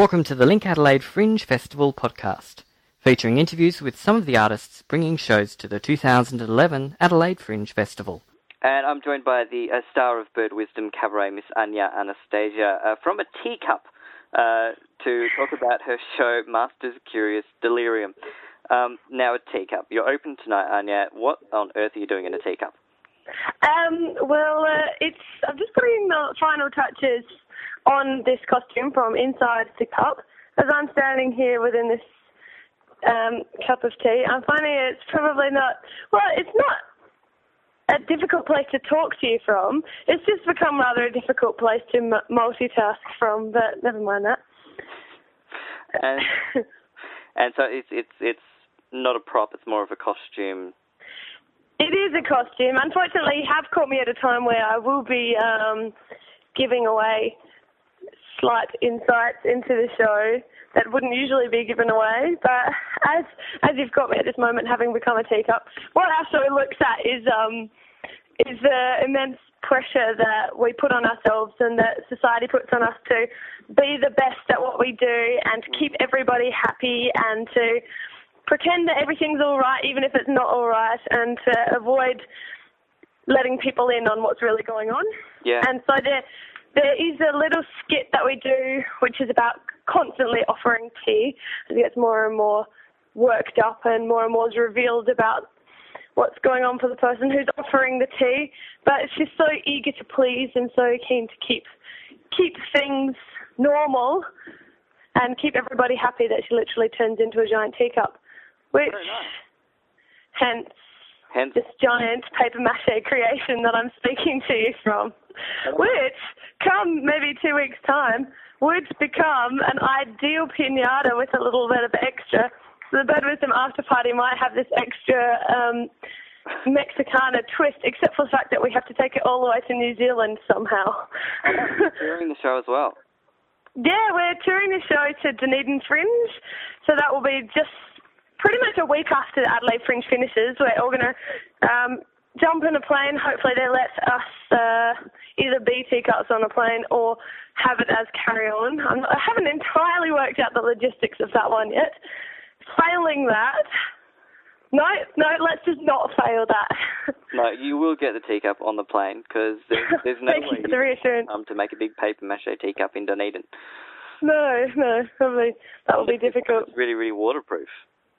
Welcome to the Link Adelaide Fringe Festival podcast, featuring interviews with some of the artists bringing shows to the 2011 Adelaide Fringe Festival. And I'm joined by the uh, star of Bird Wizdom Cabaret, Miss Anya Anastasia, uh, from a teacup uh, to talk about her show Masters Curious Delirium. Um, now, a teacup. You're open tonight, Anya. What on earth are you doing in a teacup? Um, well, uh, it's I'm just putting the final touches on this costume from inside the cup. As I'm standing here within this um, cup of tea, I'm finding it's probably not, well, it's not a difficult place to talk to you from. It's just become rather a difficult place to m- multitask from, but never mind that. And, and so it's, it's, it's not a prop, it's more of a costume. It is a costume. Unfortunately, you have caught me at a time where I will be um, giving away slight insights into the show that wouldn't usually be given away. But as as you've got me at this moment, having become a teacup, what our show looks at is um is the immense pressure that we put on ourselves and that society puts on us to be the best at what we do and to keep everybody happy and to pretend that everything's all right even if it's not all right and to avoid letting people in on what's really going on. Yeah. And so there there is a little skit we do, which is about constantly offering tea as it gets more and more worked up and more and more is revealed about what's going on for the person who's offering the tea. But she's so eager to please and so keen to keep keep things normal and keep everybody happy that she literally turns into a giant teacup. Which hence Hence, this giant paper mache creation that I'm speaking to you from, which, come maybe two weeks' time, would become an ideal pinata with a little bit of extra. So the Bird Wizdom after party might have this extra um, Mexicana twist, except for the fact that we have to take it all the way to New Zealand somehow. during the show as well. Yeah, we're touring the show to Dunedin Fringe, so that will be just pretty much a week after the Adelaide Fringe finishes. We're all going to um, jump in a plane. Hopefully, they let us uh, either be teacups on a plane or have it as carry on. I haven't entirely worked out the logistics of that one yet. Failing that, no, no, let's just not fail that. No, you will get the teacup on the plane because there's, there's no Thank way you for the reassurance. um, to make a big paper mache teacup in Dunedin. No, no, probably that will be difficult. It's really, really waterproof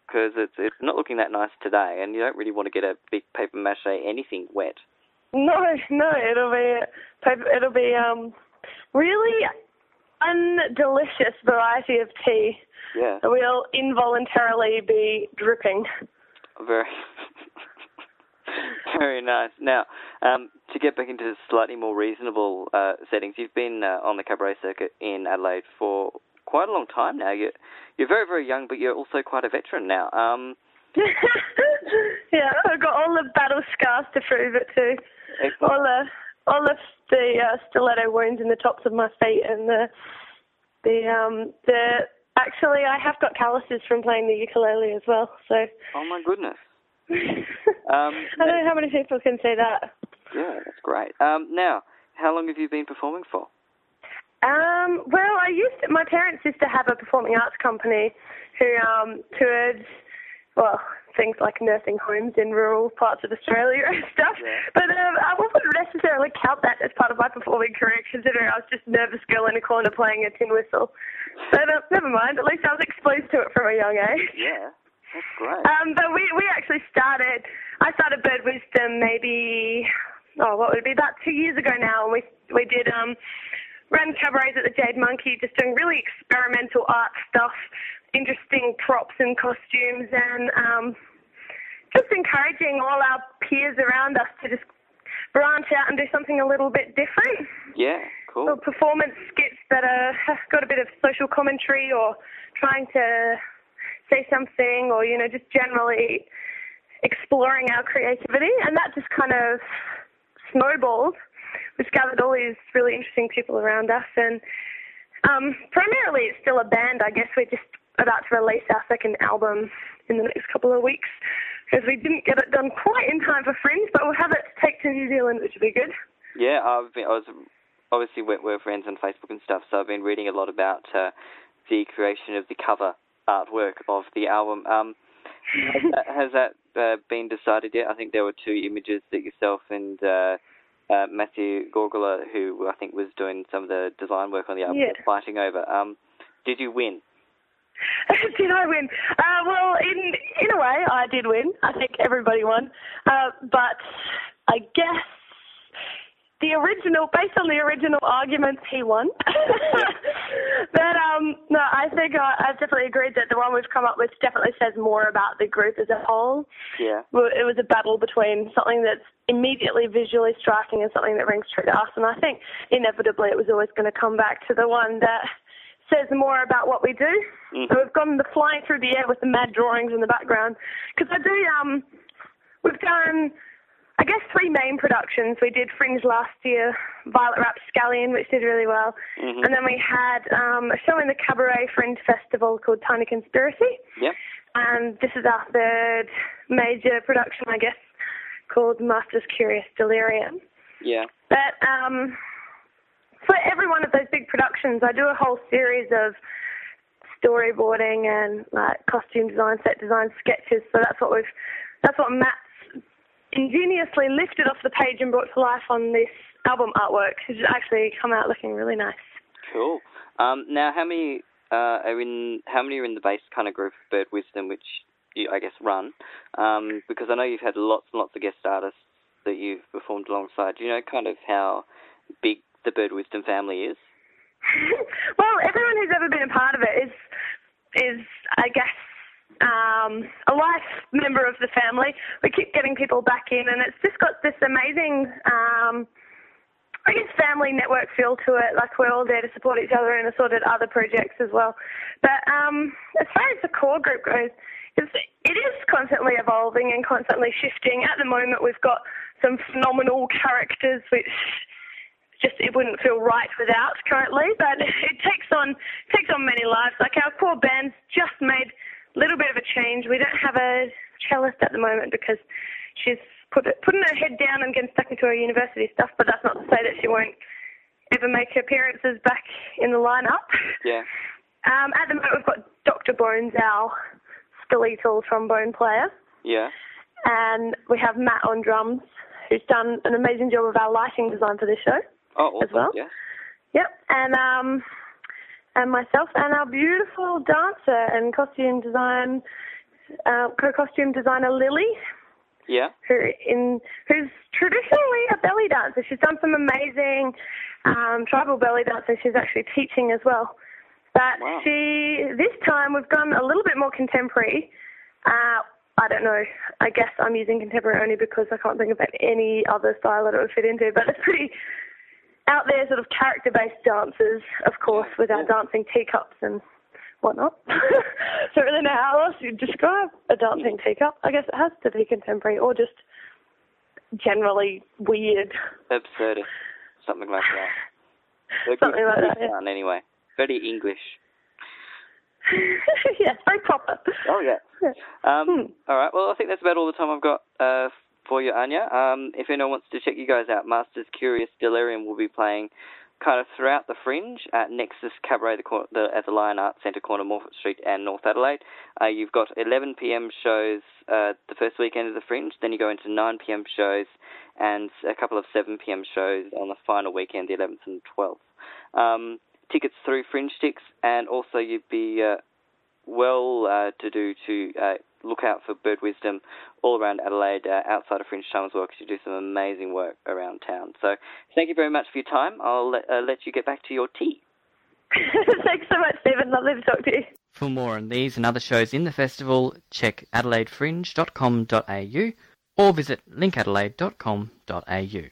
because it's it's not looking that nice today, and you don't really want to get a big paper mache anything wet. No, no, it'll be paper, it'll be um really undelicious variety of tea. Yeah, We'll involuntarily be dripping. very, very nice. Now, um, to get back into slightly more reasonable uh, settings, you've been uh, on the cabaret circuit in Adelaide for quite a long time now. You're you're very, very young, but you're also quite a veteran now. Um, yeah, I've got all the battle scars to prove it too. excellent. All the all of the uh, stiletto wounds in the tops of my feet and the the um the actually I have got calluses from playing the ukulele as well. So Oh my goodness. Um, I don't know how many people can say that. Yeah, that's great. Um, now, how long have you been performing for? Um, well, I used to, my parents used to have a performing arts company who um, toured, well, things like nursing homes in rural parts of Australia and stuff. Yeah. But um, I wouldn't necessarily count that as part of my performing career, considering I was just a nervous girl in a corner playing a tin whistle. But uh, never mind. At least I was exposed to it from a young age. Yeah, that's great. Um, but we, we actually started, I started Bird Wizdom maybe, oh, what would it be, about two years ago now. And we, we did, um, ran cabarets at the Jade Monkey, just doing really experimental art stuff, interesting props and costumes, and um, just encouraging all our peers around us to just branch out and do something a little bit different yeah, cool. or performance skits that are, have got a bit of social commentary or trying to say something or, you know, just generally exploring our creativity. And that just kind of snowballed. We've gathered all these really interesting people around us. And um, primarily it's still a band. I guess we're just about to release our second album in the next couple of weeks because we didn't get it done quite in time for Friends, but we'll have it to take to New Zealand, which will be good. Yeah, I've been, I was obviously we're, we're friends on Facebook and stuff, so I've been reading a lot about uh, the creation of the cover artwork of the album. Um, has that, has that uh, been decided yet? I think there were two images that yourself and uh, uh, Matthew Gorgula, who I think was doing some of the design work on the album, fighting over. Um, did you win? did I win? Uh, well, in in a way, I did win. I think everybody won. Uh, but I guess the original, based on the original arguments, he won. but um, no, I think I, I've definitely agreed that the one we've come up with definitely says more about the group as a whole. Yeah. Well, it was a battle between something that's immediately visually striking and something that rings true to us. And I think inevitably it was always going to come back to the one that says more about what we do. Mhm. So we've gone the flying through the air with the mad drawings in the background. Because I do, um, we've done, I guess, three main productions. We did Fringe last year, Violet Rapscallion, which did really well. Mhm. And then we had um, a show in the Cabaret Fringe Festival called Tiny Conspiracy. Yep. And this is our third major production, I guess, called Master's Curious Delirium. Yeah. But um, for every one of those big productions, I do a whole series of storyboarding and like costume design, set design, sketches. So that's what we've, that's what Matt's ingeniously lifted off the page and brought to life on this album artwork. It's actually come out looking really nice. Cool. Um, now, how many uh, are in? How many are in the base kind of group Bird Wizdom, which you, I guess, run? Um, because I know you've had lots and lots of guest artists that you've performed alongside. Do you know kind of how big the Bird Wizdom family is? well, everyone who's ever been a part of it is, is I guess, um, a life member of the family. We keep getting people back in, and it's just got this amazing, um, I guess, family network feel to it. Like we're all there to support each other in assorted other projects as well. But um, as far as the core group goes, it's, it is constantly evolving and constantly shifting. At the moment, we've got some phenomenal characters, which just it wouldn't feel right without currently, but it takes on takes on many lives. Like our core band's just made little bit of a change. We don't have a cellist at the moment because she's put putting her head down and getting stuck into her university stuff. But that's not to say that she won't ever make appearances back in the lineup. Yeah. Um, at the moment, we've got Dr. Bones, our skeletal trombone player Yeah. and we have Matt on drums, who's done an amazing job of our lighting design for this show. Oh, awesome. As well? Yeah. Yep, and um, and myself and our beautiful dancer and costume design, uh, co-costume designer Lily, Yeah. who in who's traditionally a belly dancer. She's done some amazing um, tribal belly dancing. She's actually teaching as well. But Wow. she this time we've gone a little bit more contemporary. Uh, I don't know. I guess I'm using contemporary only because I can't think of any other style that it would fit into. But it's pretty out there, sort of character-based dances, of course, with our dancing teacups and whatnot. Don't really know how else you'd describe a dancing teacup. I guess it has to be contemporary or just generally weird. Absurd. Something like that. Something like that, yeah. anyway. Very English. yeah, very proper. Oh, yeah. Yeah. Um, Hmm. All right. Well, I think that's about all the time I've got uh, for you, Anya. Um, if anyone wants to check you guys out, Masters Curious Delirium will be playing kind of throughout the fringe at Nexus Cabaret the, the, at the Lion Arts Centre corner, Morphett Street and North Adelaide. Uh, you've got 11 p.m. shows uh, the first weekend of the fringe, then you go into 9 p.m. shows and a couple of 7 p.m. shows on the final weekend, the 11th and 12th. Um, tickets through FringeTIX, and also you'd be uh, well uh, to do to uh, look out for bird wizdom all around Adelaide, uh, outside of Fringe time as well, because you do some amazing work around town. So thank you very much for your time. I'll let, uh, let you get back to your tea. Thanks so much, Stephen. Lovely to talk to you. For more on these and other shows in the festival, check adelaidefringe.com.au or visit linkadelaide.com.au.